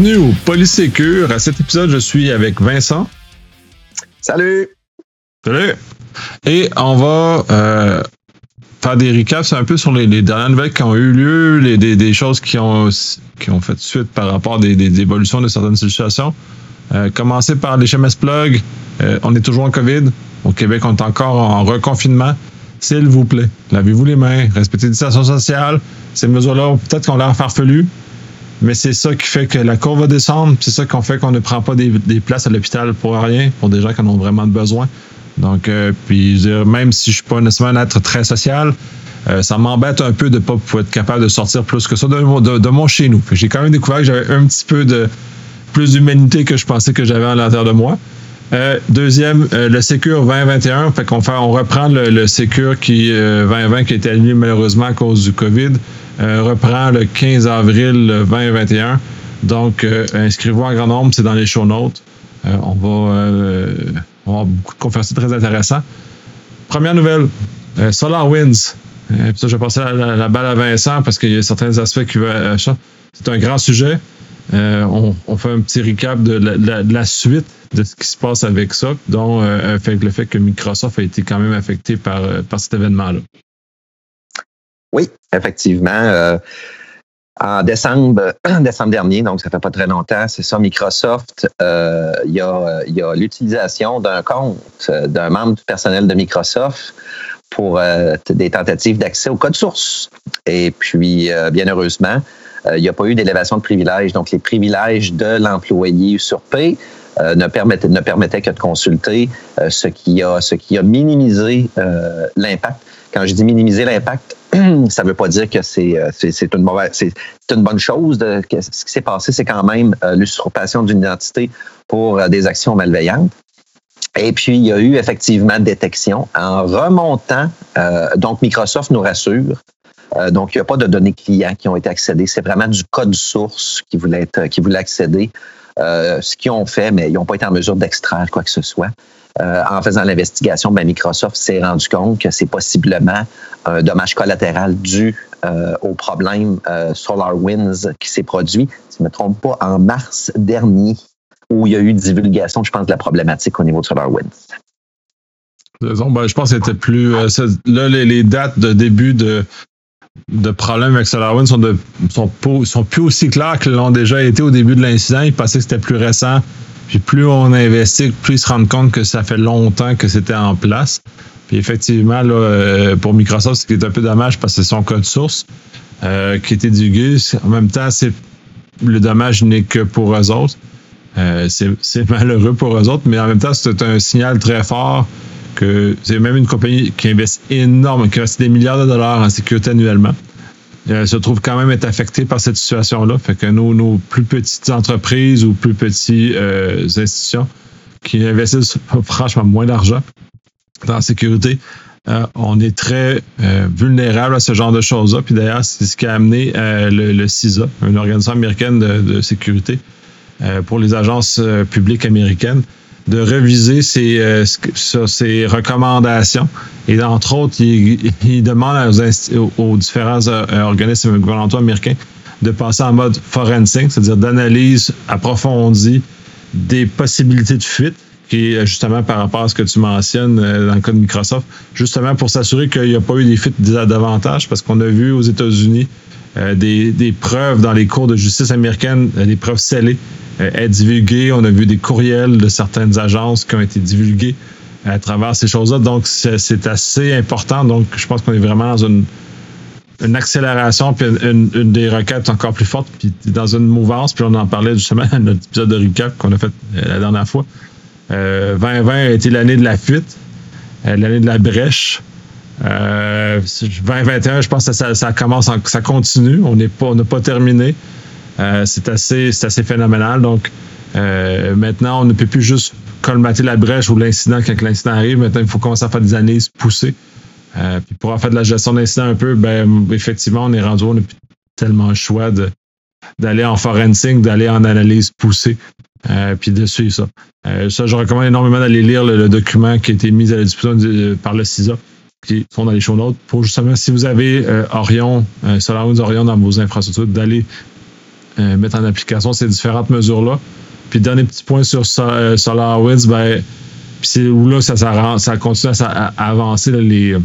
bienvenue au Polysécure. À cet épisode, je suis avec Vincent. Salut! Salut! Et on va euh, faire des recaps un peu sur les, dernières nouvelles qui ont eu lieu, les, des, choses qui ont, qui ont fait suite par rapport à des, évolutions de certaines situations. Euh, commencer par les chemins plug. Euh, on est toujours en COVID. Au Québec, on est encore en reconfinement. S'il vous plaît, lavez-vous les mains, respectez les distanciation sociale. Ces mesures-là, peut-être qu'on l'air farfelu, mais c'est ça qui fait que la courbe va descendre. C'est ça qu'on fait qu'on ne prend pas des, places à l'hôpital pour rien, pour des gens qui en ont vraiment besoin. Donc, euh, puis même si je suis pas nécessairement un être très social, euh, ça m'embête un peu de ne pas être capable de sortir plus que ça de, de, mon chez nous. J'ai quand même découvert que j'avais un petit peu de plus d'humanité que je pensais que j'avais à l'intérieur de moi. Euh, deuxième, le Secure 2021. Fait qu'on fait, on reprend le, le Secure qui 2020 qui a été annulé malheureusement à cause du COVID. Euh, reprend le 15 avril 2021. Donc, euh, inscrivez-vous en grand nombre, c'est dans les show notes. Euh, on, va, avoir beaucoup de conférences très intéressantes. Première nouvelle, SolarWinds. Winds. ça, je vais passer la, balle à Vincent parce qu'il y a certains aspects qui veulent ça. C'est un grand sujet. On, fait un petit recap de la, suite de ce qui se passe avec ça, dont le fait que Microsoft a été quand même affecté par, par cet événement-là. Oui, effectivement. Euh, en décembre, décembre dernier, donc ça fait pas très longtemps, c'est ça, Microsoft, euh, il y a, y a l'utilisation d'un compte euh, d'un membre du personnel de Microsoft pour des tentatives d'accès au code source. Et puis, bien heureusement, il n'y a pas eu d'élévation de privilèges. Donc, les privilèges de l'employé usurpé ne, permettaient, ne permettaient que de consulter, ce, qui a, ce qui a minimisé l'impact. Quand je dis minimiser l'impact, ça ne veut pas dire que c'est euh, une mauvaise, c'est une bonne chose. De, ce qui s'est passé, c'est quand même euh, l'usurpation d'une identité pour euh, des actions malveillantes. Et puis, il y a eu effectivement détection en remontant. donc, Microsoft nous rassure. donc, il n'y a pas de données clients qui ont été accédées. C'est vraiment du code source qui voulait, être, qui voulait accéder. ce qu'ils ont fait, mais ils n'ont pas été en mesure d'extraire quoi que ce soit. Euh, en faisant l'investigation, ben, Microsoft s'est rendu compte que c'est possiblement un dommage collatéral dû euh, au problème euh, SolarWinds qui s'est produit, si je ne me trompe pas, en mars dernier, où il y a eu divulgation, je pense, de la problématique au niveau de SolarWinds. Ben, je pense que c'était plus. là, les, dates de début de, de problèmes avec SolarWinds sont, de, sont, sont plus aussi claires qu'elles l'ont déjà été au début de l'incident. Il pensait que c'était plus récent puis plus on investit, plus ils se rendent compte que ça fait longtemps que c'était en place. Puis effectivement, là, euh, pour Microsoft, ce qui est un peu dommage parce que c'est son code source euh, qui était divulgué. En même temps, c'est le dommage n'est que pour eux autres. Euh, c'est malheureux pour eux autres, mais en même temps, c'est un signal très fort que c'est même une compagnie qui investit énormément, qui investit des milliards de dollars en sécurité annuellement. Euh, se trouve quand même être affecté par cette situation-là. Fait que nos, plus petites entreprises ou plus petites euh, institutions qui investissent franchement moins d'argent dans la sécurité, euh, on est très vulnérable à ce genre de choses-là. Puis d'ailleurs, c'est ce qui a amené le, CISA, une organisation américaine de sécurité pour les agences publiques américaines, de réviser ses, euh, recommandations. Et entre autres, il, il demande aux, aux, différents euh, organismes gouvernementaux américains de passer en mode forensic, c'est-à-dire d'analyse approfondie des possibilités de fuite, est justement par rapport à ce que tu mentionnes euh, dans le cas de Microsoft, justement pour s'assurer qu'il n'y a pas eu des fuites davantage, parce qu'on a vu aux États-Unis des, des, preuves dans les cours de justice américaines, des preuves scellées euh, est divulgué. On a vu des courriels de certaines agences qui ont été divulgués à travers ces choses-là. Donc, c'est assez important. Donc, je pense qu'on est vraiment dans une, accélération, puis une, des requêtes encore plus fortes, puis dans une mouvance. Puis on en parlait justement dans notre épisode de recap qu'on a fait euh, la dernière fois. 2020 euh, a été l'année de la fuite, l'année de la brèche. 2021, je pense que ça, commence, ça continue. On n'est pas, on n'a pas terminé. Euh, c'est assez, assez phénoménal. Donc, euh, maintenant, on ne peut plus juste colmater la brèche ou l'incident quand l'incident arrive. Maintenant, il faut commencer à faire des analyses poussées. Euh, puis pour en faire de la gestion d'incident un peu, ben effectivement, on est rendu, on n'a plus tellement le choix d'aller en forensic, d'aller en analyse poussée, puis de suivre ça. ça, je recommande énormément d'aller lire le, document qui a été mis à la disposition par le CISA, qui sont dans les show notes, pour justement, si vous avez Orion, SolarWinds Orion dans vos infrastructures, d'aller mettre en application ces différentes mesures-là. Puis dernier petit point sur SolarWinds, ben, c'est où là ça, ça, continue à, avancer les,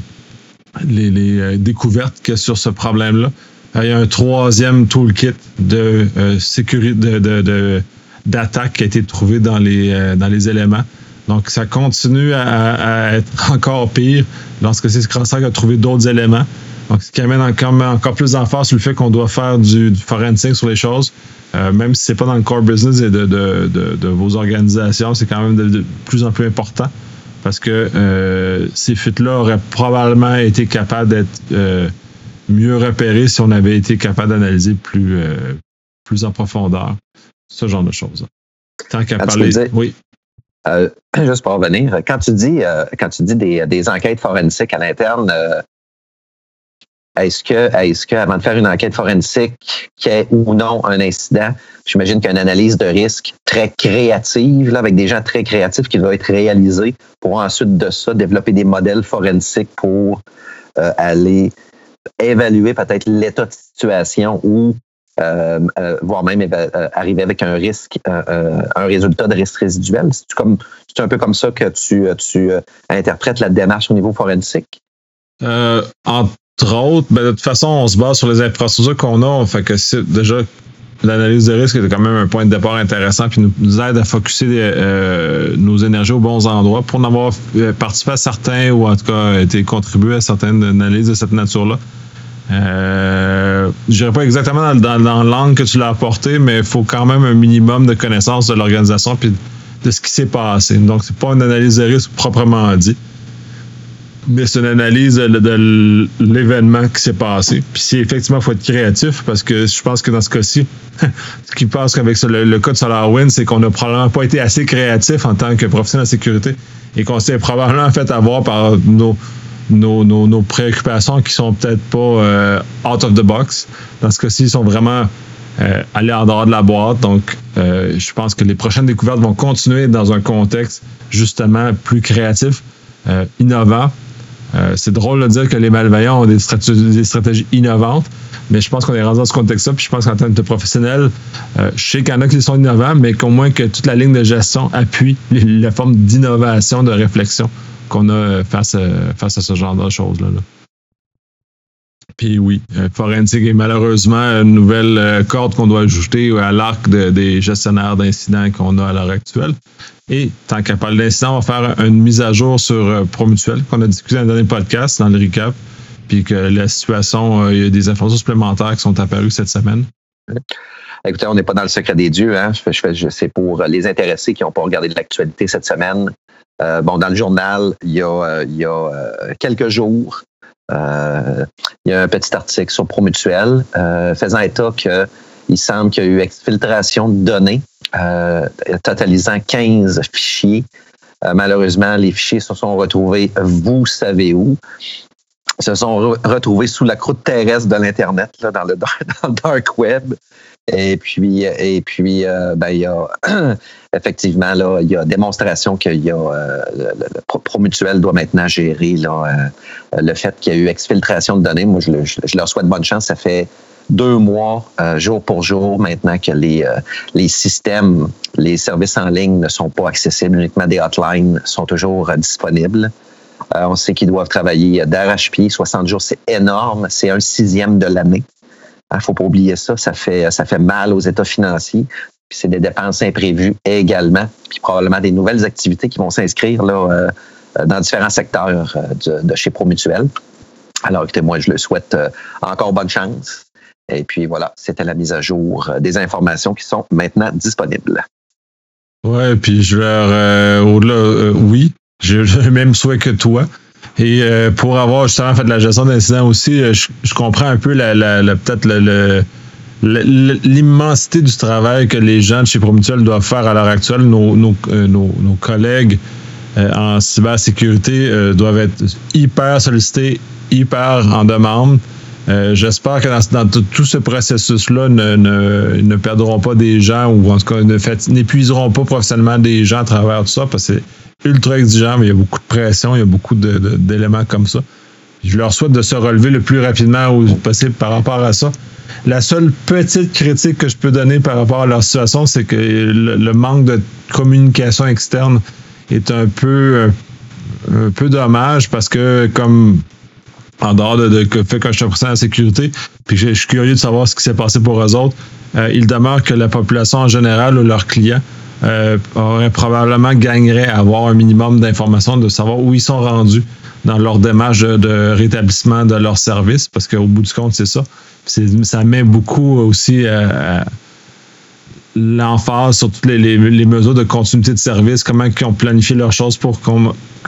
les, découvertes qu'il sur ce problème-là. Il y a un troisième toolkit de sécurité de, d'attaque qui a été trouvé dans les, dans les éléments. Donc, ça continue à, être encore pire lorsque c'est Crossack a trouvé d'autres éléments. Donc, ce qui amène encore, encore plus d'emphase sur le fait qu'on doit faire du, du, forensic sur les choses, euh, même si c'est pas dans le core business de, de, de, vos organisations, c'est quand même de, plus en plus important parce que euh, ces fuites-là auraient probablement été capables d'être euh, mieux repérées si on avait été capable d'analyser plus, plus en profondeur ce genre de choses. Tant qu'à parler. Oui. Euh, juste pour revenir, quand tu dis, euh, quand tu dis des, des, enquêtes forensiques à l'interne, euh, est-ce que, est-ce que, avant de faire une enquête forensique, qui est ou non un incident, j'imagine qu'une analyse de risque très créative, là, avec des gens très créatifs qui doivent être réalisés pour ensuite de ça développer des modèles forensiques pour aller évaluer peut-être l'état de situation ou voire même euh, arriver avec un risque, un résultat de risque résiduel. C'est un peu comme ça que tu, tu interprètes la démarche au niveau forensique? entre autres, ben, de toute façon, on se base sur les infrastructures qu'on a. Que déjà l'analyse de risque est quand même un point de départ intéressant puis nous, aide à focuser nos énergies aux bons endroits pour en avoir participé à certains ou en tout cas été contribué à certaines analyses de cette nature-là. Euh, je dirais pas exactement dans, dans, l'angle que tu l'as apporté, mais il faut quand même un minimum de connaissance de l'organisation puis de ce qui s'est passé. Donc, c'est pas une analyse de risque proprement dit, mais c'est une analyse de, l'événement qui s'est passé. Puis si effectivement, faut être créatif parce que je pense que dans ce cas-ci, ce qui passe avec le, le, cas de SolarWinds, c'est qu'on n'a probablement pas été assez créatif en tant que professionnel de sécurité et qu'on s'est probablement fait avoir par nos nos, nos, nos, préoccupations qui sont peut-être pas euh, out of the box. Dans ce cas-ci, ils sont vraiment euh, allés en dehors de la boîte. Donc, euh, je pense que les prochaines découvertes vont continuer dans un contexte justement plus créatif, euh, innovant. c'est drôle de dire que les malveillants ont des stratégies, des stratégies innovantes, mais je pense qu'on est rendu dans ce contexte-là. Puis je pense qu'en tant que professionnel, je sais qu'il y en a qui sont innovants, mais qu'au moins que toute la ligne de gestion appuie la forme d'innovation, de réflexion qu'on a face à, face à ce genre de choses-là. Puis oui, euh, forensique est malheureusement une nouvelle euh, corde qu'on doit ajouter à l'arc des gestionnaires d'incidents qu'on a à l'heure actuelle. Et tant qu'à parler d'incidents, on va faire une mise à jour sur euh, Promutuel qu'on a discuté dans le dernier podcast, dans le recap. Puis que la situation, il y a des informations supplémentaires qui sont apparues cette semaine. Écoutez, on n'est pas dans le secret des dieux. Hein? Je, je, c'est pour les intéressés qui n'ont pas regardé l'actualité cette semaine. Euh, bon, dans le journal, il y a, euh, euh, quelques jours, il y a un petit article sur Promutuel faisant état qu'il semble qu'il y a eu exfiltration de données totalisant 15 fichiers. malheureusement, les fichiers se sont retrouvés, vous savez où, se sont retrouvés sous la croûte terrestre de l'Internet, dans le dark web. Et puis, et puis euh, ben, il y a effectivement là, il y a démonstration qu'il y a euh, le, Promutuel doit maintenant gérer là, euh, le fait qu'il y a eu exfiltration de données. Moi, je, je, leur souhaite bonne chance. Ça fait deux mois, jour pour jour, maintenant que les, les systèmes, les services en ligne ne sont pas accessibles, uniquement des hotlines sont toujours disponibles. on sait qu'ils doivent travailler d'arrache-pied. 60 jours, c'est énorme. C'est un sixième de l'année. Il ne faut pas oublier ça. Ça fait, ça fait mal aux états financiers. Puis c'est des dépenses imprévues également. Puis probablement des nouvelles activités qui vont s'inscrire là, euh, dans différents secteurs euh, de, chez Promutuel. Alors, écoutez, moi, je le souhaite euh, encore bonne chance. Et puis voilà, c'était la mise à jour des informations qui sont maintenant disponibles. Ouais, puis je leur au-delà, oui, j'ai le même souhait que toi. Et euh, pour avoir justement fait de la gestion d'incidents aussi, euh, je, comprends un peu la, la, peut-être le, l'immensité du travail que les gens de chez Promutuel doivent faire à l'heure actuelle. Nos, nos, euh, nos, nos collègues en cybersécurité doivent être hyper sollicités, hyper en demande. J'espère que dans, dans, tout ce processus-là, ne, ne, ne, perdront pas des gens ou en tout cas n'épuiseront pas professionnellement des gens à travers tout ça parce que ultra exigeant, mais il y a beaucoup de pression, il y a beaucoup d'éléments comme ça. Je leur souhaite de se relever le plus rapidement possible par rapport à ça. La seule petite critique que je peux donner par rapport à leur situation, c'est que le, manque de communication externe est un peu, un peu dommage parce que comme en dehors de, de, fait que je suis la sécurité, puis je, suis curieux de savoir ce qui s'est passé pour eux autres. Euh, il demeure que la population en général ou leurs clients euh, auraient probablement gagnerait à avoir un minimum d'informations, de savoir où ils sont rendus dans leur démarche de, rétablissement de leur service, parce qu'au bout du compte, c'est ça. Ça met beaucoup aussi euh, l'emphase sur toutes les, mesures de continuité de service, comment ils ont planifié leurs choses pour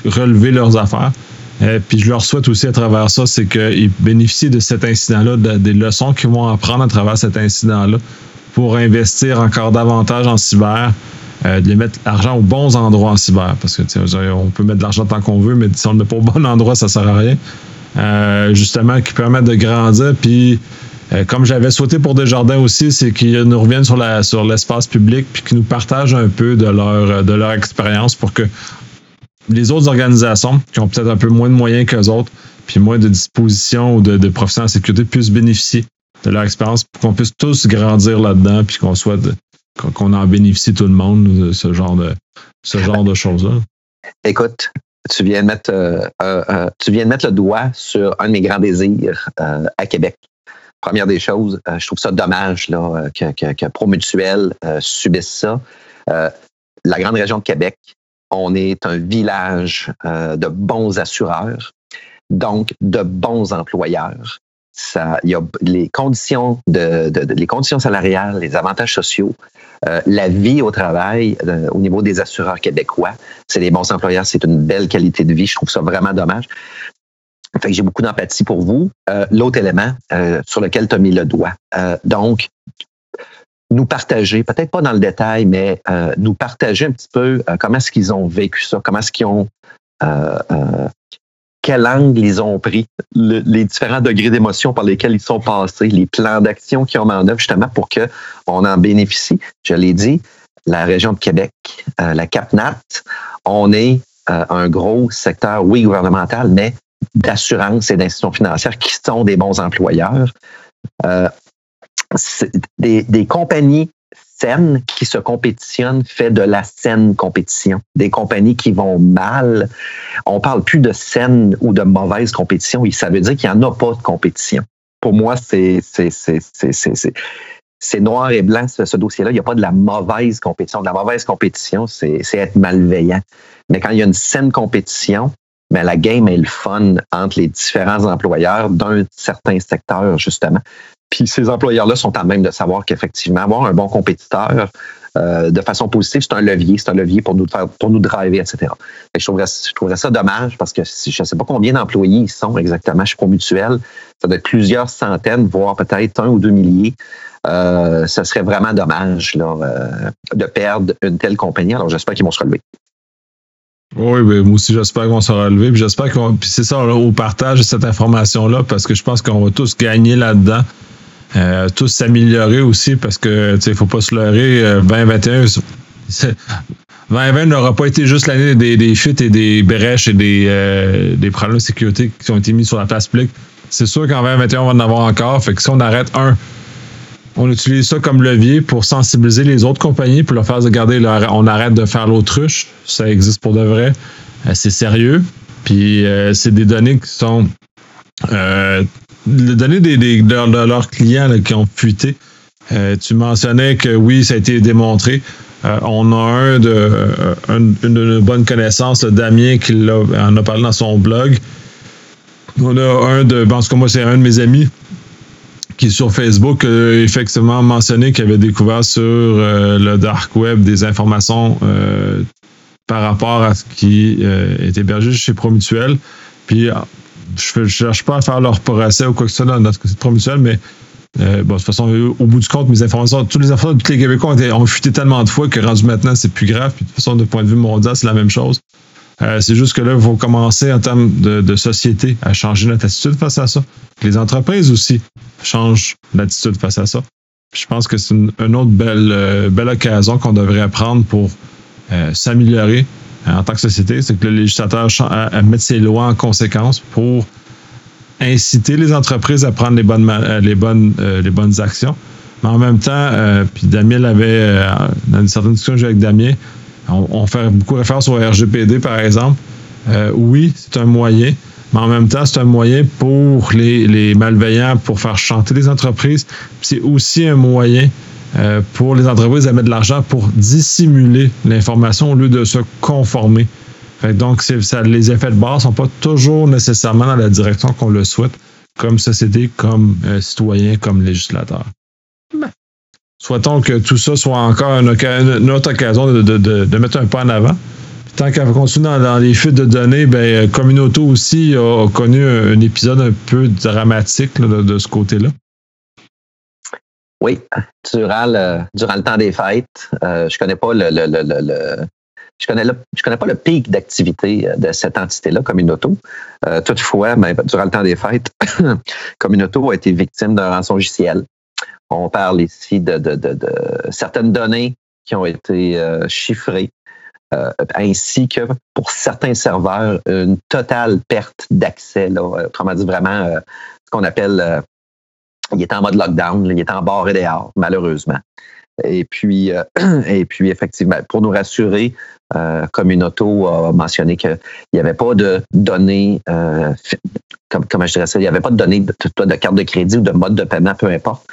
relever leurs affaires. Euh, puis je leur souhaite aussi à travers ça, c'est qu'ils bénéficient de cet incident-là, des leçons qu'ils vont apprendre à travers cet incident-là pour investir encore davantage en cyber, euh, de les mettre l'argent aux bons endroits en cyber. Parce que on peut mettre de l'argent tant qu'on veut, mais si on ne met pas au bon endroit, ça ne sert à rien. Euh, justement, qui permettent de grandir. Puis comme j'avais souhaité pour Desjardins aussi, c'est qu'ils nous reviennent sur sur l'espace public puis qu'ils nous partagent un peu de leur de leur expérience pour que les autres organisations qui ont peut-être un peu moins de moyens qu'eux autres, puis moins de dispositions ou de, de en sécurité puissent bénéficier de leur expérience pour qu'on puisse tous grandir là-dedans, puis qu'on soit qu'on en bénéficie tout le monde de ce genre de ce genre de choses-là. Écoute, tu viens de mettre euh, euh, euh, tu viens de mettre le doigt sur un de mes grands désirs à Québec. Première des choses, je trouve ça dommage là, que, que, que Promutuel subisse ça. la grande région de Québec, on est un village euh, de bons assureurs, donc de bons employeurs. Ça, y a les conditions de, les conditions salariales, les avantages sociaux, euh, la vie au travail euh, au niveau des assureurs québécois, c'est des bons employeurs, c'est une belle qualité de vie. Je trouve ça vraiment dommage. Fait que j'ai beaucoup d'empathie pour vous. L'autre élément sur lequel tu as mis le doigt. donc, nous partager, peut-être pas dans le détail, mais euh, nous partager un petit peu euh, comment est-ce qu'ils ont vécu ça, comment est-ce qu'ils ont, euh, quel angle ils ont pris, les différents degrés d'émotion par lesquels ils sont passés, les plans d'action qu'ils ont mis en œuvre justement pour que on en bénéficie. Je l'ai dit, la région de Québec, la CAPNAT, on est un gros secteur, oui, gouvernemental, mais d'assurance et d'institutions financières qui sont des bons employeurs des, des compagnies saines qui se compétitionnent fait de la saine compétition. Des compagnies qui vont mal, on parle plus de saine ou de mauvaise compétition. Ça veut dire qu'il n'y en a pas de compétition. Pour moi, c'est c'est noir et blanc ce, dossier-là. Il n'y a pas de la mauvaise compétition. De la mauvaise compétition, c'est être malveillant. Mais quand il y a une saine compétition, mais la game est le fun entre les différents employeurs d'un certain secteur, justement. Puis ces employeurs-là sont à même de savoir qu'effectivement, avoir un bon compétiteur euh, de façon positive, c'est un levier, c'est un levier pour nous faire, pour nous driver, etc. Et je, trouverais, je trouverais ça dommage parce que je ne sais pas combien d'employés ils sont exactement chez Promutuel. Ça doit être plusieurs centaines, voire peut-être un ou deux milliers. Euh, ce serait vraiment dommage là, euh, de perdre une telle compagnie. Alors j'espère qu'ils vont se relever. Oui, ben, moi aussi, j'espère qu'on va relever. Puis j'espère qu'on. Puis c'est ça, au partage cette information-là, parce que je pense qu'on va tous gagner là-dedans. Euh, tous s'améliorer aussi parce que il ne faut pas se leurrer. 2021, euh, 2020 n'aura pas été juste l'année des, des fuites et des brèches et des, euh, des problèmes de sécurité qui ont été mis sur la place publique. C'est sûr qu'en 2021, on va en avoir encore. Fait que si on arrête un, on utilise ça comme levier pour sensibiliser les autres compagnies, pour leur faire regarder, on arrête de faire l'autruche. Ça existe pour de vrai. c'est sérieux. Puis c'est des données qui sont donner des, des de, leurs clients qui ont fuité. Euh, tu mentionnais que oui, ça a été démontré. Euh, on a un de, euh, une, bonne connaissance, Damien, qui en a parlé dans son blog. On a un de, en tout cas, moi, c'est un de mes amis qui, sur Facebook, a effectivement mentionné qu'il avait découvert sur le dark web des informations par rapport à ce qui est hébergé chez Promutuel. Puis je ne cherche pas à faire leur procès ou quoi que ce soit dans notre côté de mais euh, bon, de toute façon, au bout du compte, mes informations, toutes les informations de tous les Québécois ont, fuité tellement de fois que rendu maintenant, c'est plus grave. Puis de toute façon, de point de vue mondial, c'est la même chose. Euh, c'est juste que là, il faut commencer en termes de, société à changer notre attitude face à ça. Les entreprises aussi changent l'attitude face à ça. je pense que c'est une, autre belle, euh, belle occasion qu'on devrait prendre pour s'améliorer, en tant que société, c'est que le législateur mette ses lois en conséquence pour inciter les entreprises à prendre les bonnes, les bonnes, les bonnes actions. Mais en même temps, puis Damien l'avait, dans une certaine discussion avec Damien, on, fait beaucoup référence au RGPD, par exemple. oui, c'est un moyen, mais en même temps, c'est un moyen pour les, les, malveillants pour faire chanter les entreprises. C'est aussi un moyen euh, pour les entreprises à mettre de l'argent pour dissimuler l'information au lieu de se conformer. donc, les effets de base ne sont pas toujours nécessairement dans la direction qu'on le souhaite, comme société, comme euh, citoyen, comme législateur. Ben. Souhaitons que tout ça soit encore une, autre occasion de, mettre un pas en avant tant qu'à continuer dans, les fuites de données, ben, Communauto aussi a, connu un, épisode un peu dramatique de, ce côté-là. Oui, durant le, durant le temps des fêtes, euh, je connais pas le, je connais, je connais pas le pic d'activité de cette entité-là, Communauto. Euh, toutefois, ben, durant le temps des fêtes, Communauto a été victime d'un rançongiciel. On parle ici de, certaines données qui ont été euh, chiffrées euh, ainsi que pour certains serveurs, une totale perte d'accès. Autrement dit, vraiment euh, ce qu'on appelle, euh, il est en mode lockdown, il est en barre et dehors, malheureusement. Et puis, et puis effectivement, pour nous rassurer, euh, Communauto a mentionné qu'il n'y avait pas de données, comme, comment je dirais ça, il n'y avait pas de données de, de, carte de crédit ou de mode de paiement, peu importe.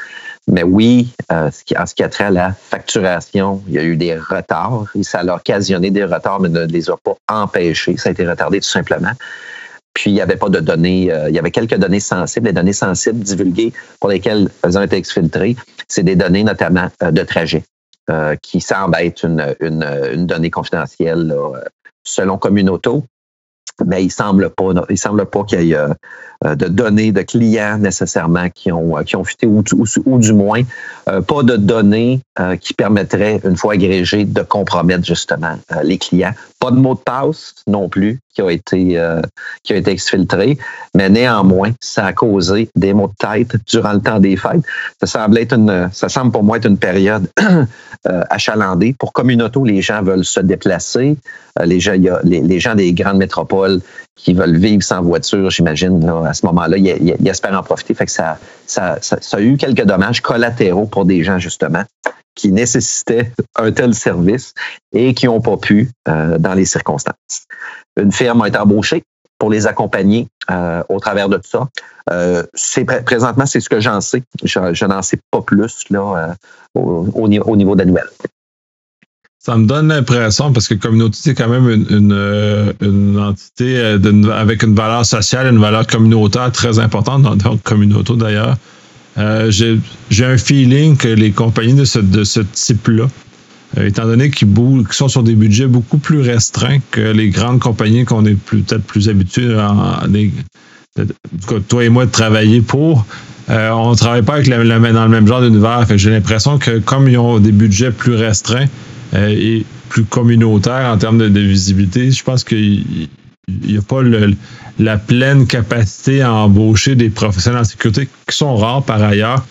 Mais oui, euh, en ce qui a trait à la facturation, il y a eu des retards et ça a occasionné des retards, mais ne les a pas empêchés. Ça a été retardé tout simplement. Puis il n'y avait pas de données, euh, il y avait quelques données sensibles, les données sensibles divulguées pour lesquelles elles ont été exfiltrées, c'est des données notamment euh, de trajet, qui semblent être une, une, donnée confidentielle selon Communauto mais il semble pas, il semble pas qu'il y ait euh, de données de clients nécessairement qui ont qui ont fuité ou, ou, du moins euh, pas de données euh, qui permettraient une fois agrégées de compromettre justement les clients. Pas de mot de passe non plus qui a été qui a été exfiltré, mais néanmoins ça a causé des maux de tête durant le temps des fêtes. Ça semble être une, ça semble pour moi être une période achalandée. Pour Communauto, les gens veulent se déplacer. les gens, y a les gens des grandes métropoles qui veulent vivre sans voiture, j'imagine, à ce moment-là, ils, espèrent en profiter. Fait ça, ça, ça, a eu quelques dommages collatéraux pour des gens, justement, qui nécessitaient un tel service et qui n'ont pas pu euh, dans les circonstances. Une firme a été embauchée pour les accompagner euh, au travers de tout ça. Euh, c'est présentement, c'est ce que j'en sais. Je, n'en sais pas plus là, au, au, niveau de la nouvelle. Ça me donne l'impression, parce que communauté, c'est quand même une, une, entité avec une valeur sociale, une valeur communautaire très importante, dans notre communauté d'ailleurs. Euh, J'ai un feeling que les compagnies de ce, de ce type-là, euh, étant donné qu'ils sont sur des budgets beaucoup plus restreints que les grandes compagnies qu'on est peut-être plus habitués, à, toi et moi, de travailler pour, euh, on ne travaille pas avec la, la, dans le même genre d'univers. J'ai l'impression que comme ils ont des budgets plus restreints, euh, et plus communautaire en termes de, visibilité. Je pense qu'il n'y a pas la pleine capacité à embaucher des professionnels en sécurité qui sont rares par ailleurs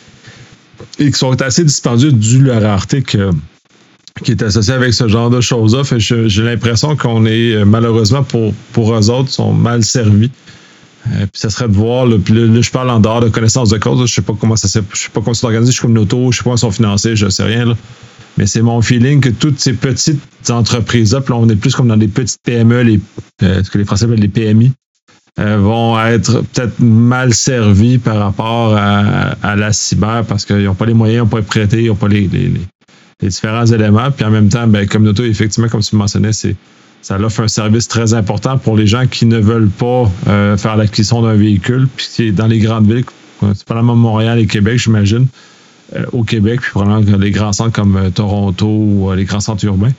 et qui sont assez dispendieux dû à la rareté qui est associée avec ce genre de choses-là. J'ai l'impression qu'on est euh, malheureusement pour, pour eux autres, sont mal servis. Euh, puis ça serait de voir, là, puis là, je parle en dehors de connaissances de cause, je sais pas comment ça s'est, je sais pas comment c'est organisé, je suis comme auto, je sais pas comment ils sont financés, je sais rien. Là. Mais c'est mon feeling que toutes ces petites entreprises-là, on est plus comme dans des petites PME, les, euh, ce que les Français appellent les PMI, euh, vont être peut-être mal servis par rapport à, la cyber parce qu'ils n'ont pas les moyens, ils n'ont pas prêté, ils n'ont pas les, les, différents éléments. Puis en même temps, ben, Communauté, effectivement, comme tu mentionnais, c'est ça offre un service très important pour les gens qui ne veulent pas euh, faire l'acquisition d'un véhicule. Puis c'est dans les grandes villes, c'est pas la même Montréal et Québec, j'imagine. Euh, au Québec, puis probablement les grands centres comme euh, Toronto ou euh, les grands centres urbains.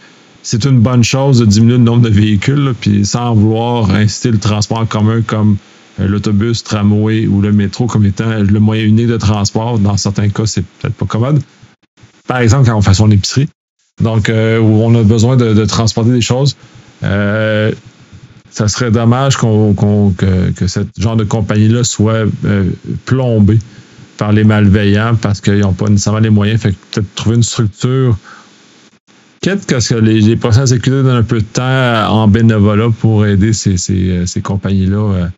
C'est une bonne chose de diminuer le nombre de véhicules, puis sans vouloir inciter le transport en commun comme l'autobus, tramway ou le métro comme étant le moyen unique de transport. Dans certains cas, c'est peut-être pas commode. Par exemple, quand on fait son épicerie, donc où on a besoin de, transporter des choses, ça serait dommage qu'on, que, que ce genre de compagnie-là soit plombée par les malveillants parce qu'ils n'ont pas nécessairement les moyens. Fait peut-être trouver une structure. Peut-être que les, les de sécurité donnent un peu de temps en bénévolat pour aider ces, euh, compagnies-là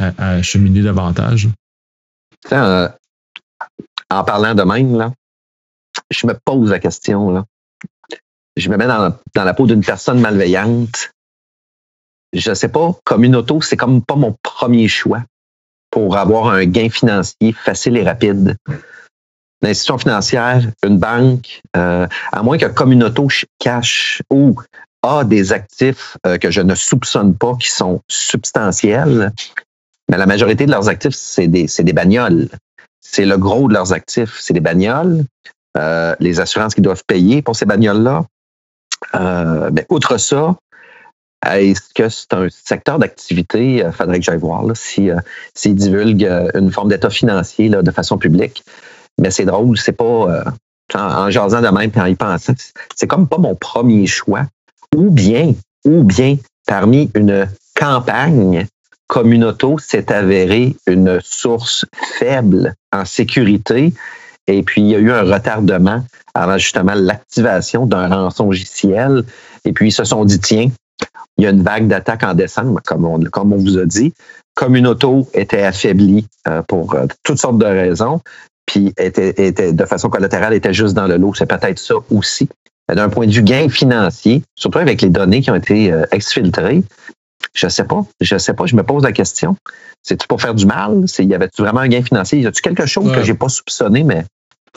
euh, à, cheminer davantage. Euh, en parlant de même, là, je me pose la question. Là. Je me mets dans, la peau d'une personne malveillante. Je ne sais pas, comme une auto, c'est comme pas mon premier choix pour avoir un gain financier facile et rapide. Une institution financière, une banque, euh, à moins que comme une auto cache ou a des actifs euh, que je ne soupçonne pas qui sont substantiels, mais la majorité de leurs actifs, c'est des, des bagnoles. C'est le gros de leurs actifs, c'est des bagnoles. Euh, les assurances qu'ils doivent payer pour ces bagnoles-là. Mais outre ça, est-ce que c'est un secteur d'activité? Il euh, faudrait que j'aille voir euh, s'ils divulguent une forme d'état financier de façon publique? Mais c'est drôle, c'est pas en, jasant de même et en y pensant, c'est comme pas mon premier choix. Ou bien, ou bien, parmi une campagne, Communauto s'est avéré une source faible en sécurité et puis, il y a eu un retardement avant justement l'activation d'un rançongiciel. Et puis, ils se sont dit, tiens, il y a une vague d'attaque en décembre, comme on, comme on vous a dit. Communauto était affaibli euh, pour euh, toutes sortes de raisons, puis était, était de façon collatérale était juste dans le lot. C'est peut-être ça aussi. D'un point de vue gain financier, surtout avec les données qui ont été euh, exfiltrées, je sais pas. Je sais pas. Je me pose la question. C'est-tu pour faire du mal? Y avait-tu vraiment un gain financier? Y a-tu quelque chose que j'ai pas soupçonné, mais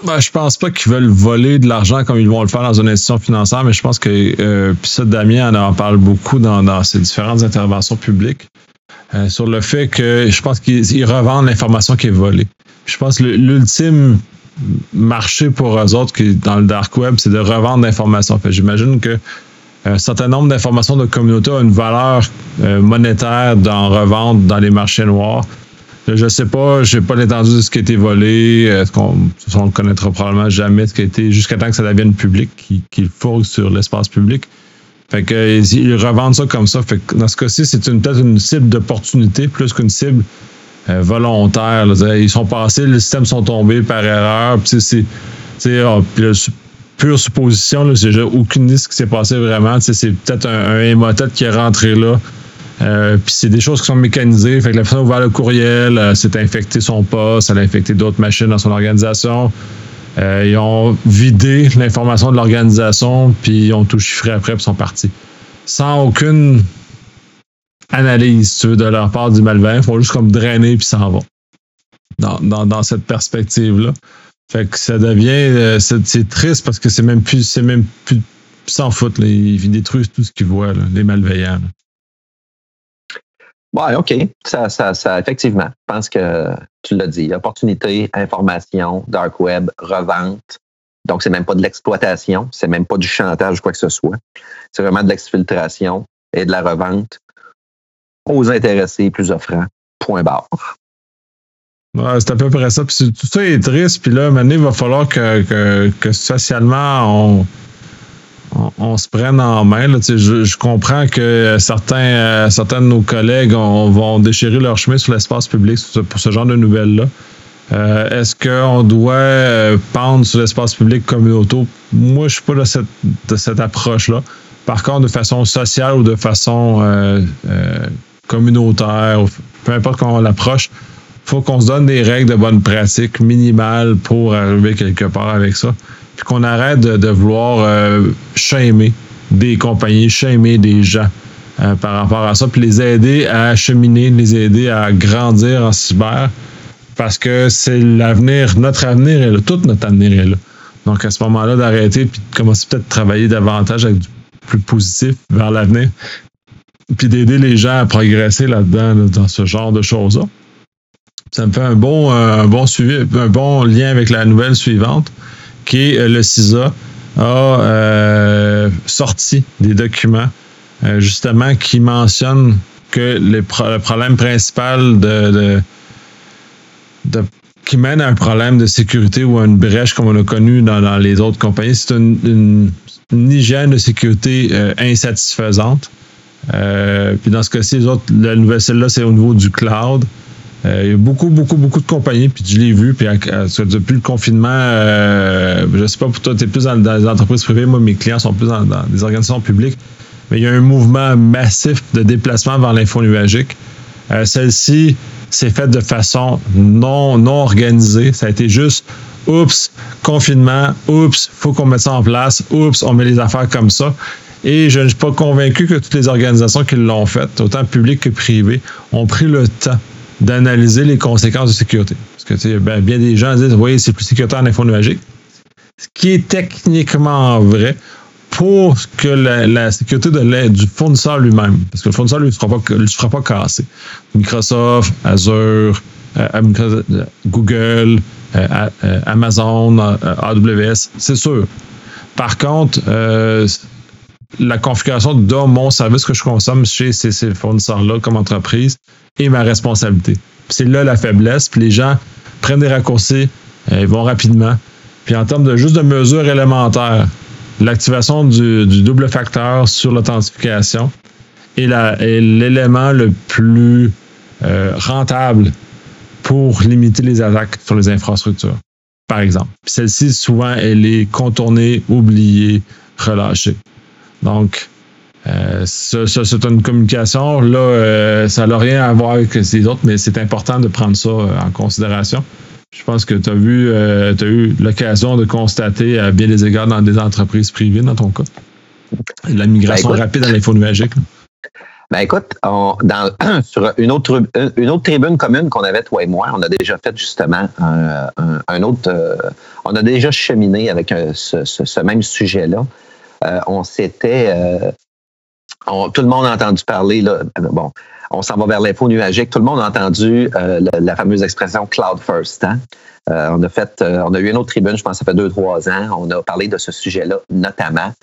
ben, je pense pas qu'ils veulent voler de l'argent comme ils vont le faire dans une institution financière, mais je pense que, euh, puis ça, Damien en parle beaucoup dans, dans ses différentes interventions publiques, euh, sur le fait que je pense qu'ils revendent l'information qui est volée. Je pense que l'ultime marché pour eux autres qui dans le dark web, c'est de revendre l'information. J'imagine que un certain nombre d'informations de communauté a une valeur euh, monétaire d'en revendre dans les marchés noirs. Je sais pas, j'ai pas l'étendue de ce qui a été volé. Est-ce qu'on on ne connaîtra probablement jamais ce qui a été jusqu'à temps que ça devienne public, qu'il faut sur l'espace public. Fait que ils revendent ça comme ça. Fait que dans ce cas-ci, c'est peut-être une cible d'opportunité plus qu'une cible euh, volontaire. Ils sont passés, les systèmes sont tombés par erreur. Puis c'est, oh, pure supposition. j'ai aucune idée ce qui s'est passé vraiment. C'est peut-être un, un qui est rentré là. Euh, puis c'est des choses qui sont mécanisées. Fait que la personne a ouvert le courriel, euh, s'est infecté son poste, elle a infecté d'autres machines dans son organisation. Euh, ils ont vidé l'information de l'organisation, puis ils ont tout chiffré après, puis sont partis. Sans aucune analyse, de leur part du malveillant. Ils font juste comme drainer, puis s'en vont. Dans, dans, dans cette perspective-là. Fait que ça devient... c'est triste parce que c'est même plus... C'est même plus sans faute. Là. Ils détruisent tout ce qu'ils voient, là, les malveillants. Ouais, OK. Ça, ça, ça, effectivement, je pense que tu l'as dit. Opportunité, information, dark web, revente. Donc, c'est même pas de l'exploitation, c'est même pas du chantage ou quoi que ce soit. C'est vraiment de l'exfiltration et de la revente aux intéressés plus offrants. Point barre. C'est à peu près ça. Tout ça est triste. Puis là, maintenant, il va falloir que, que, que socialement, on, on, se prenne en main. je, comprends que certains, euh, certains de nos collègues vont déchirer leur chemin sur l'espace public pour ce genre de nouvelles-là. Euh, est-ce qu'on doit euh, pendre sur l'espace public comme auto? Moi, je suis pas de cette, approche-là. Par contre, de façon sociale ou de façon communautaire, peu importe comment on l'approche, faut qu'on se donne des règles de bonne pratique minimales pour arriver quelque part avec ça puis qu'on arrête de, vouloir euh, des compagnies, shamer des gens euh, par rapport à ça, puis les aider à cheminer, les aider à grandir en cyber, parce que c'est l'avenir, notre avenir est là, tout notre avenir est là. Donc à ce moment-là, d'arrêter puis de commencer peut-être à travailler davantage avec du plus positif vers l'avenir, puis d'aider les gens à progresser là-dedans, dans ce genre de choses-là. Ça me fait un bon, un bon suivi, un bon lien avec la nouvelle suivante qui euh, le CISA, a euh, sorti des documents euh, justement qui mentionnent que le problème principal de, qui mène à un problème de sécurité ou à une brèche comme on a connu dans, les autres compagnies, c'est une, hygiène de sécurité insatisfaisante. puis dans ce cas-ci, la nouvelle celle-là, c'est au niveau du cloud. Euh, il y a beaucoup, beaucoup, beaucoup de compagnies, puis je l'ai vu, puis depuis le confinement, euh, je sais pas pour toi, tu es plus dans, les entreprises privées, moi mes clients sont plus dans, des organisations publiques, mais il y a un mouvement massif de déplacement vers l'info nuagique. Euh, celle-ci s'est faite de façon non, non organisée. Ça a été juste oups, confinement, oups, faut qu'on mette ça en place, oups, on met les affaires comme ça. Et je ne suis pas convaincu que toutes les organisations qui l'ont fait, autant publiques que privées, ont pris le temps d'analyser les conséquences de sécurité. Parce que ben, bien des gens disent, oui, c'est plus sécuritaire en info nuagique. Ce qui est techniquement vrai pour que la, sécurité de l'aide du fournisseur lui-même, parce que le fournisseur ne lui, se fera pas casser. Microsoft, Azure, euh, euh, Google, euh, Amazon, AWS, c'est sûr. Par contre, la configuration de mon service que je consomme chez ces, fournisseurs-là comme entreprise est ma responsabilité. C'est là la faiblesse. Puis les gens prennent des raccourcis, euh, ils vont rapidement. Puis en termes de juste de mesures élémentaires, l'activation du, double facteur sur l'authentification est l'élément le plus euh, rentable pour limiter les attaques sur les infrastructures, par exemple. Celle-ci, souvent, elle est contournée, oubliée, relâchée. Donc, euh, ça, c'est une communication. Là, euh, ça n'a rien à voir avec les autres, mais c'est important de prendre ça euh, en considération. Je pense que tu as vu, tu as eu l'occasion de constater à bien des égards dans des entreprises privées, dans ton cas, la migration ben, rapide à l'info nuagique. Ben écoute, dans, sur une autre, une autre tribune commune qu'on avait, toi et moi, on a déjà fait justement un, autre. on a déjà cheminé avec ce, ce, même sujet-là. On s'était tout le monde a entendu parler, là, bon, on s'en va vers l'info nuagique. Tout le monde a entendu euh, la, fameuse expression cloud first. Hein? Euh, on a fait, euh, on a eu une autre tribune, je pense, ça fait deux, trois ans. On a parlé de ce sujet-là, notamment.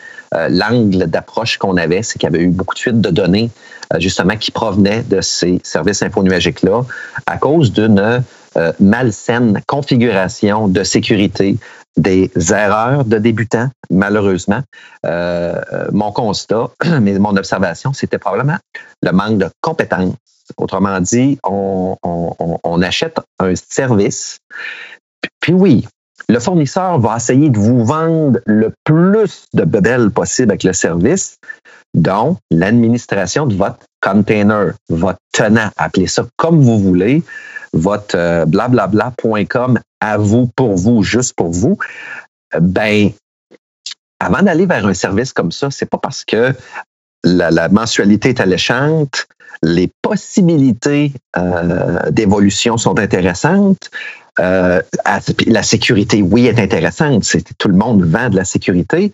L'angle d'approche qu'on avait, c'est qu'il y avait eu beaucoup de fuites de données, justement, qui provenaient de ces services info nuagiques-là à cause d'une malsaine configuration de sécurité des erreurs de débutants, malheureusement. Euh, mon constat, mais mon observation, c'était probablement le manque de compétences. Autrement dit, on, achète un service, puis oui, le fournisseur va essayer de vous vendre le plus de bebelles possible avec le service, dont l'administration de votre container, votre tenant, appelez ça comme vous voulez, votre euh, blablabla.com à vous, pour vous, juste pour vous, ben, avant d'aller vers un service comme ça, c'est pas parce que la, mensualité est alléchante, les possibilités euh, d'évolution sont intéressantes. Euh, la sécurité, oui, est intéressante. Tout le monde vend de la sécurité.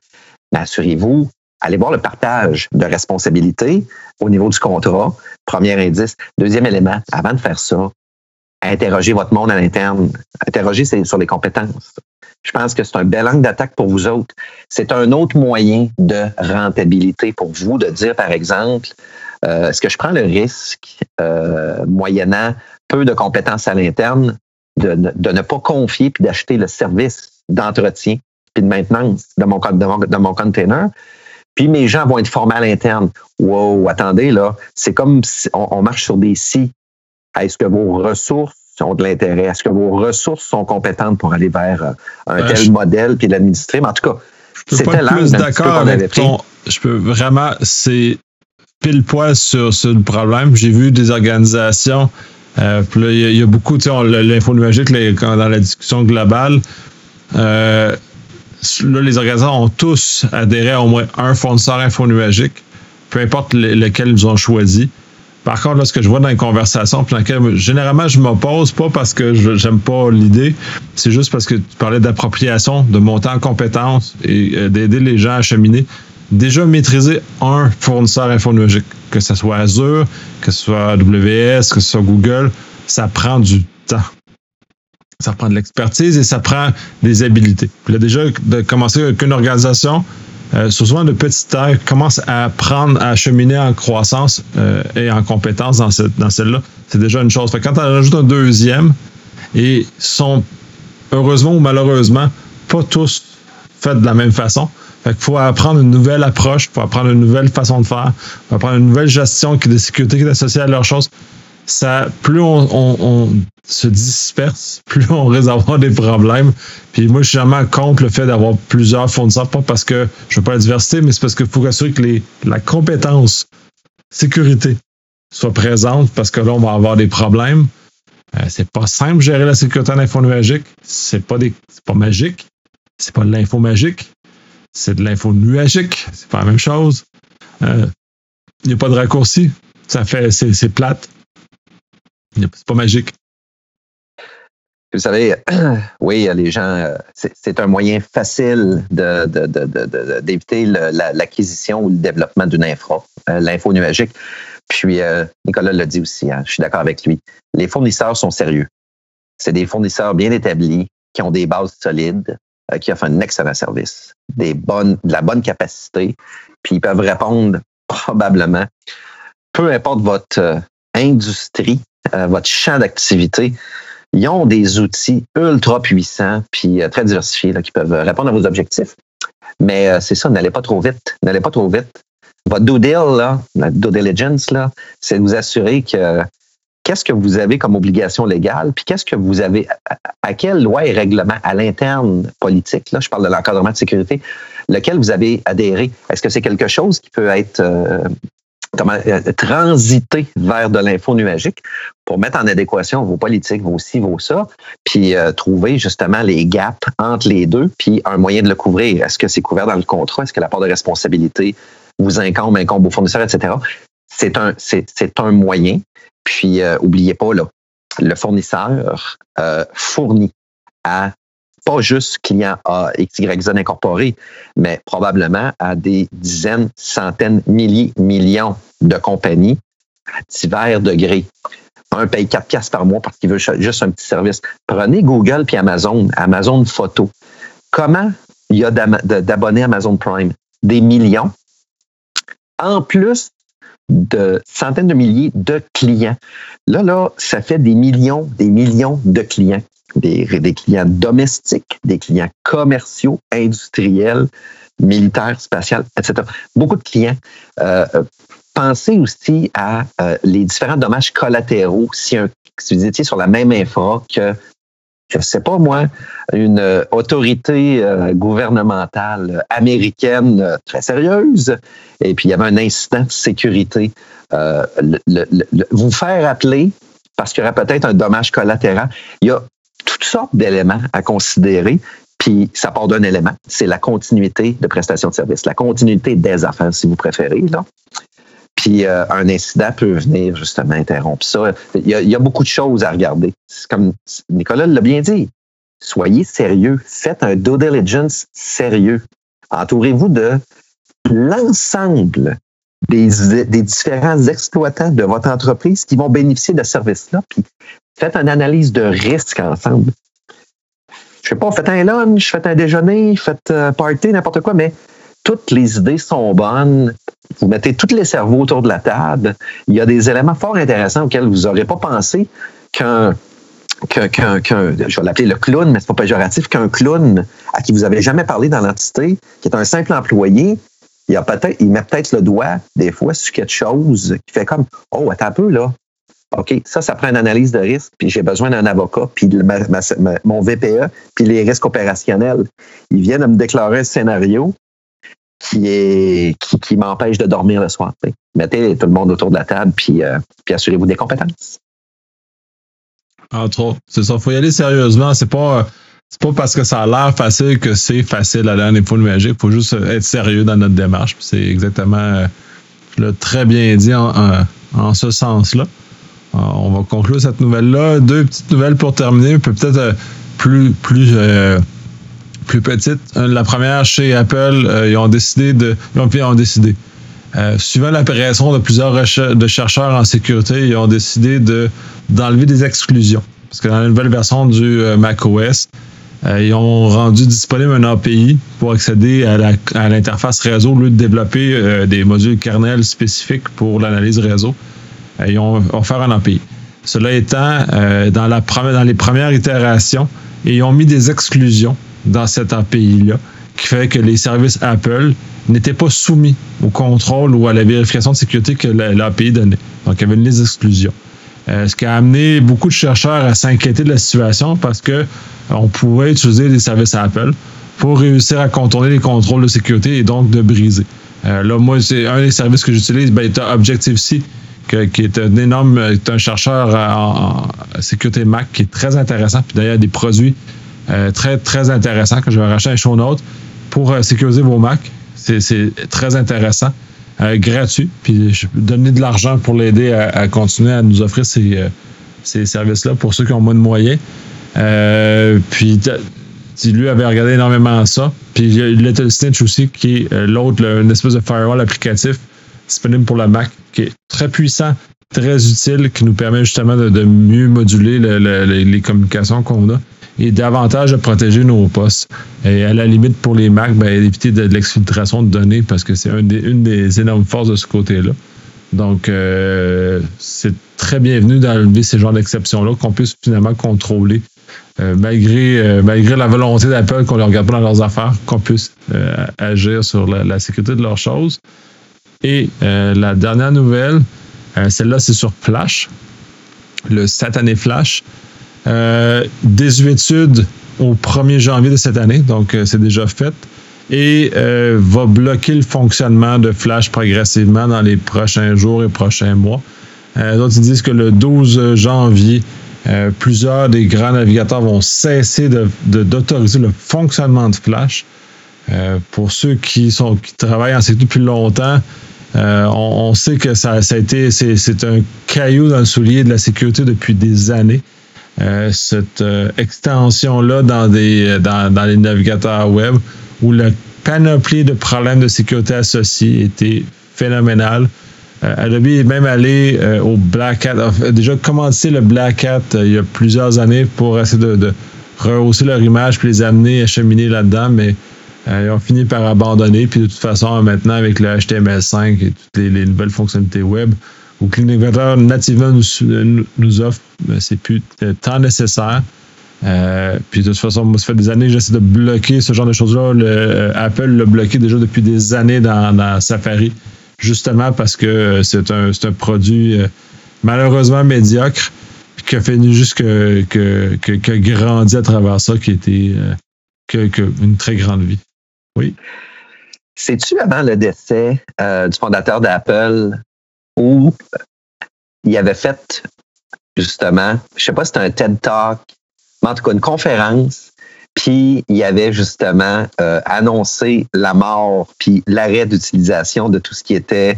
Mais assurez-vous, allez voir le partage de responsabilités au niveau du contrat. Premier indice. Deuxième élément, avant de faire ça, interroger votre monde à l'interne. Interroger sur les compétences. Je pense que c'est un bel angle d'attaque pour vous autres. C'est un autre moyen de rentabilité pour vous de dire, par exemple, euh, est-ce que je prends le risque, euh, moyennant peu de compétences à l'interne, de, ne pas confier puis d'acheter le service d'entretien puis de maintenance de mon, de mon, de mon container, puis mes gens vont être formés à l'interne. Wow, attendez, là, c'est comme si on, marche sur des si est-ce que vos ressources ont de l'intérêt? Est-ce que vos ressources sont compétentes pour aller vers euh, un tel modèle puis l'administrer? Mais en tout cas, c'était plus d'accord avec ton. Je peux vraiment, c'est pile poil sur, le problème. J'ai vu des organisations. Euh, il y, a beaucoup, tu sais, l'info numérique dans la discussion globale. Euh, là, les organisations ont tous adhéré à au moins un fournisseur info nuagique, peu importe lequel ils ont choisi. Par contre, là, ce que je vois dans les conversations, puis généralement, je m'oppose pas parce que j'aime pas l'idée, c'est juste parce que tu parlais d'appropriation, de monter en compétences et euh, d'aider les gens à cheminer. Déjà maîtriser un fournisseur infonologique, que ce soit Azure, que ce soit AWS, que ce soit Google, ça prend du temps. Ça prend de l'expertise et ça prend des habilités. Puis là, déjà, de commencer avec une organisation, euh, souvent de petites tailles, commencent à prendre, à cheminer en croissance euh, et en compétence dans, celle-là. C'est déjà une chose. Fait quand tu rajoutes un deuxième, et sont heureusement ou malheureusement pas tous faits de la même façon. Fait faut apprendre une nouvelle approche, il faut apprendre une nouvelle façon de faire, il faut apprendre une nouvelle gestion qui de sécurité qui est associée à leurs choses ça, plus on, se disperse, plus on risque d'avoir des problèmes. Puis moi, je suis jamais contre le fait d'avoir plusieurs fournisseurs, pas parce que je veux pas la diversité, mais c'est parce qu'il faut assurer que les, la compétence sécurité soit présente parce que là, on va avoir des problèmes. Euh, c'est pas simple gérer la sécurité en info nuagique. C'est pas des, c'est pas magique. C'est pas de l'info magique. C'est de l'info nuagique. C'est pas la même chose. Il euh, n'y a pas de raccourci. Ça fait, c'est, plate. C'est pas magique. Vous savez, oui, les gens, euh, c'est un moyen facile d'éviter l'acquisition ou le développement d'une infra, l'info nuagique. Puis, euh, Nicolas l'a dit aussi, hein, je suis d'accord avec lui. Les fournisseurs sont sérieux. C'est des fournisseurs bien établis, qui ont des bases solides, euh, qui offrent un excellent service, des bonnes, de la bonne capacité, puis ils peuvent répondre probablement, peu importe votre euh, votre champ d'activité, ils ont des outils ultra puissants puis très diversifiés qui peuvent répondre à vos objectifs. Mais c'est ça, n'allez pas trop vite. N'allez pas trop vite. Votre due deal, là, la due diligence, là, c'est de vous assurer que qu'est-ce que vous avez comme obligation légale, puis qu'est-ce que vous avez, à, quelle loi et règlement à l'interne politique, là, je parle de l'encadrement de sécurité, lequel vous avez adhéré? Est-ce que c'est quelque chose qui peut être euh, comment, euh, transité vers de l'info nuagique pour mettre en adéquation vos politiques, vos ci, vos ça, puis euh, trouver justement les gaps entre les deux, puis un moyen de le couvrir. Est-ce que c'est couvert dans le contrat? Est-ce que la part de responsabilité vous incombe, incombe aux fournisseurs, etc. C'est un, c'est, un moyen. Puis, euh, oubliez pas, là, le fournisseur euh, fournit à pas juste clients A, X, Y, Z incorporés, mais probablement à des dizaines, centaines, milliers, millions de compagnies à divers degrés. Un paye 4 piastres par mois parce qu'il veut juste un petit service. Prenez Google puis Amazon, Amazon Photo. Comment il y a d'abonnés Amazon Prime? Des millions en plus de centaines de milliers de clients. Là, là, ça fait des millions, des millions de clients. Des, des clients domestiques, des clients commerciaux, industriels, militaires, spatials, etc. Beaucoup de clients. Euh, pensez aussi à euh, les différents dommages collatéraux si, un, si vous étiez sur la même infra que je sais pas moi, une euh, autorité euh, gouvernementale américaine euh, très sérieuse, et puis il y avait un incident de sécurité. vous faire appeler parce qu'il y aurait peut-être un dommage collatéral. Il y a toutes sortes d'éléments à considérer. Puis ça part d'un élément, c'est la continuité de prestation de service, la continuité des affaires, si vous préférez. Là. Puis euh, un incident peut venir justement interrompre ça. Il y a, beaucoup de choses à regarder. Comme Nicolas l'a bien dit, soyez sérieux, faites un due diligence sérieux. Entourez-vous de l'ensemble des, des, différents exploitants de votre entreprise qui vont bénéficier de ce service-là, puis faites une analyse de risque ensemble. Je sais pas, faites un lunch, faites un déjeuner, faites un euh, party, n'importe quoi, mais toutes les idées sont bonnes. Vous mettez tous les cerveaux autour de la table. Il y a des éléments fort intéressants auxquels vous n'aurez pas pensé qu'un qu'un, je vais l'appeler le clown, mais c'est pas péjoratif, qu'un clown à qui vous avez jamais parlé dans l'entité, qui est un simple employé, il, a peut-être, il met peut-être le doigt, des fois, sur quelque chose qui fait comme, oh, attends un peu, là. OK, ça, ça prend une analyse de risque, puis j'ai besoin d'un avocat, puis mon VPE, puis les risques opérationnels. Ils viennent me déclarer un scénario, qui est qui, m'empêche de dormir le soir. Mettez tout le monde autour de la table puis, euh, puis assurez-vous des compétences. Entre autres, c'est ça. Faut y aller sérieusement. C'est pas c'est pas parce que ça a l'air facile que c'est facile à l'air faut magique. Faut juste être sérieux dans notre démarche. C'est exactement euh, très bien dit en, en, ce sens-là. Euh, on va conclure cette nouvelle-là. Deux petites nouvelles pour terminer, peut-être plus plus plus petites. Euh, la première, chez Apple, euh, ils ont décidé de. Ils ont, décidé. Euh, suivant l'apparition de plusieurs chercheurs en sécurité, ils ont décidé de, d'enlever des exclusions. Parce que dans la nouvelle version du macOS, ils ont rendu disponible un API pour accéder à, l'interface réseau au lieu de développer des modules kernel spécifiques pour l'analyse réseau. Ils ont offert un API. Cela étant, dans, la, dans les premières itérations, ils ont mis des exclusions dans cet API-là, qui fait que les services Apple n'étaient pas soumis au contrôle ou à la vérification de sécurité que l'API donnait. Donc, il y avait une liste d'exclusion. Euh, ce qui a amené beaucoup de chercheurs à s'inquiéter de la situation parce que euh, on pouvait utiliser des services Apple pour réussir à contourner les contrôles de sécurité et donc de briser. Euh, là, moi, c'est un des services que j'utilise, ben, Objective-C, qui est un énorme, est un chercheur en, sécurité Mac qui est très intéressant. Puis d'ailleurs, des produits très, très intéressants que je vais racheter un show note pour sécuriser vos Macs. C'est très intéressant. gratuit. Puis je vais donner de l'argent pour l'aider à, continuer à nous offrir ces, ces services-là pour ceux qui ont moins de moyens. puis lui avait regardé énormément ça. Puis il y a Little Stitch aussi, qui est euh, l'autre, une espèce de firewall applicatif disponible pour la Mac, qui est très puissant, très utile, qui nous permet justement de, mieux moduler les, communications qu'on a et davantage de protéger nos postes. Et à la limite, pour les Mac, ben, éviter de, l'exfiltration de données parce que c'est une des énormes forces de ce côté-là. Donc, euh, c'est très bienvenu d'enlever ces genres d'exceptions-là qu'on puisse finalement contrôler euh, malgré, euh, malgré la volonté d'Apple qu'on ne regarde pas dans leurs affaires, qu'on puisse agir sur la, sécurité de leurs choses. Et la dernière nouvelle, celle-là, c'est sur Flash, le satané Flash. des études au 1er janvier de cette année, donc c'est déjà fait, et va bloquer le fonctionnement de Flash progressivement dans les prochains jours et prochains mois. ils disent que le 12 janvier, euh, plusieurs des grands navigateurs vont cesser d'autoriser le fonctionnement de Flash. Euh, pour ceux qui sont qui travaillent en sécurité depuis longtemps, euh, on, sait que ça, a été c'est un caillou dans le soulier de la sécurité depuis des années. cette extension-là dans, les navigateurs web où la panoplie de problèmes de sécurité associés était phénoménale. Euh, Adobe est même allé euh, au Black Hat, a déjà commencé le Black Hat euh, il y a plusieurs années pour essayer de, rehausser leur image puis les amener à cheminer là-dedans, mais ils ont fini par abandonner. Puis de toute façon, maintenant, avec le HTML5 et toutes les, nouvelles fonctionnalités web, où Clinicator nativement nous, nous offre, ben, c'est plus tant nécessaire. puis de toute façon, moi, ça fait des années que j'essaie de bloquer ce genre de choses-là. Apple l'a bloqué déjà depuis des années dans Safari justement parce que c'est un, un, produit euh, malheureusement médiocre, qui a fait juste que, que, que, grandi à travers ça, qui était euh, que, une très grande vie. Oui. C'est-tu avant le décès euh, du fondateur d'Apple où il avait fait justement, je sais pas si c'était un TED Talk, mais en tout cas une conférence puis il avait justement euh, annoncé la mort, puis l'arrêt d'utilisation de tout ce qui était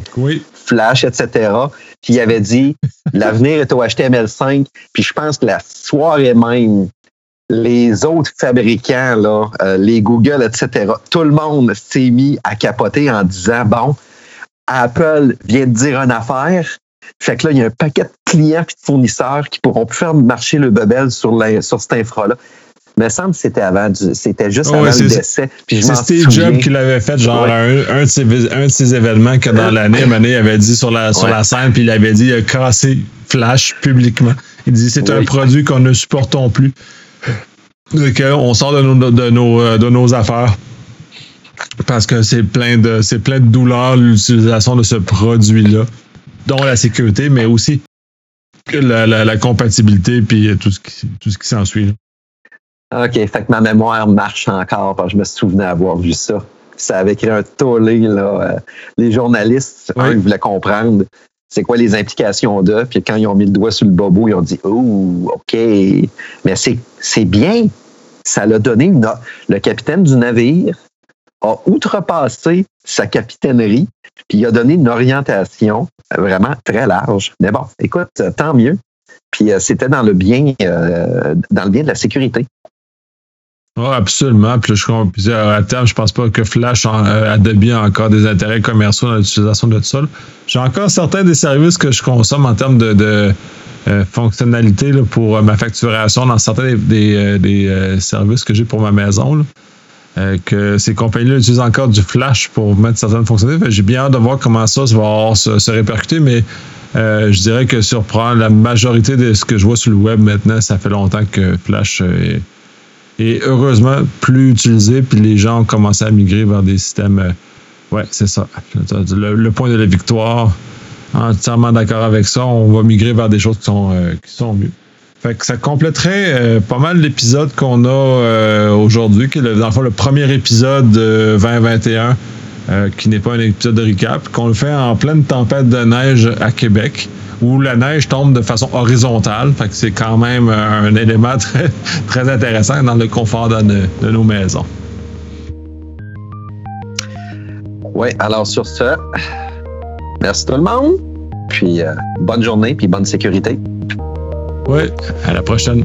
Flash, etc. Puis il avait dit l'avenir est au HTML5. Puis je pense que la soirée même, les autres fabricants, là, euh, les Google, etc., tout le monde s'est mis à capoter en disant bon, Apple vient de dire une affaire. Fait que là, il y a un paquet de clients et de fournisseurs qui pourront plus faire marcher le bubble sur, la, sur cette infra-là me semble que c'était avant c'était juste avant le décès. C'est Steve Jobs qui l'avait fait, genre un, de ces, événements que dans l'année, il avait dit sur la, sur la scène, puis il avait dit il a cassé Flash publiquement. Il dit c'est un produit qu'on ne supportons plus. On sort de nos, de nos, euh, de nos affaires parce que c'est plein de c'est plein de douleur l'utilisation de ce produit-là, dont la sécurité, mais aussi la, la, la compatibilité puis tout ce qui tout ce qui s'ensuit. OK, fait que ma mémoire marche encore parce que je me souvenais avoir vu ça. Ça avait créé un tollé, là. Euh, les journalistes, ils voulaient comprendre c'est quoi les implications d'eux. Puis quand ils ont mis le doigt sur le bobo, ils ont dit Oh, OK. Mais c'est bien. Ça l'a donné le capitaine du navire a outrepassé sa capitainerie, puis il a donné une orientation vraiment très large. Mais bon, écoute, tant mieux. Puis euh, c'était dans le bien, euh, dans le bien de la sécurité. Oui, absolument. Puis je, à terme, je pense pas que Flash en, euh, Adobe a encore des intérêts commerciaux dans l'utilisation de ça. J'ai encore certains des services que je consomme en termes de, de euh, fonctionnalités pour euh, ma facturation dans certains des, des, services que j'ai pour ma maison. que ces compagnies-là utilisent encore du Flash pour mettre certaines fonctionnalités. J'ai bien hâte de voir comment ça va se, se répercuter, mais je dirais que surprend la majorité de ce que je vois sur le web maintenant, ça fait longtemps que Flash est et heureusement plus utilisé, puis les gens ont commencé à migrer vers des systèmes. Euh, ouais, c'est ça. Le, point de la victoire, entièrement d'accord avec ça, on va migrer vers des choses qui sont, euh, qui sont mieux. Fait que ça compléterait euh, pas mal l'épisode qu'on a aujourd'hui, qui est le, dans le, fond, le premier épisode de 2021 euh, qui n'est pas un épisode de recap, qu'on le fait en pleine tempête de neige à Québec, où la neige tombe de façon horizontale. Fait que c'est quand même un élément très, très intéressant dans le confort de, de nos maisons. Oui, alors sur ce, merci tout le monde. Puis euh, bonne journée, puis bonne sécurité. Oui, à la prochaine.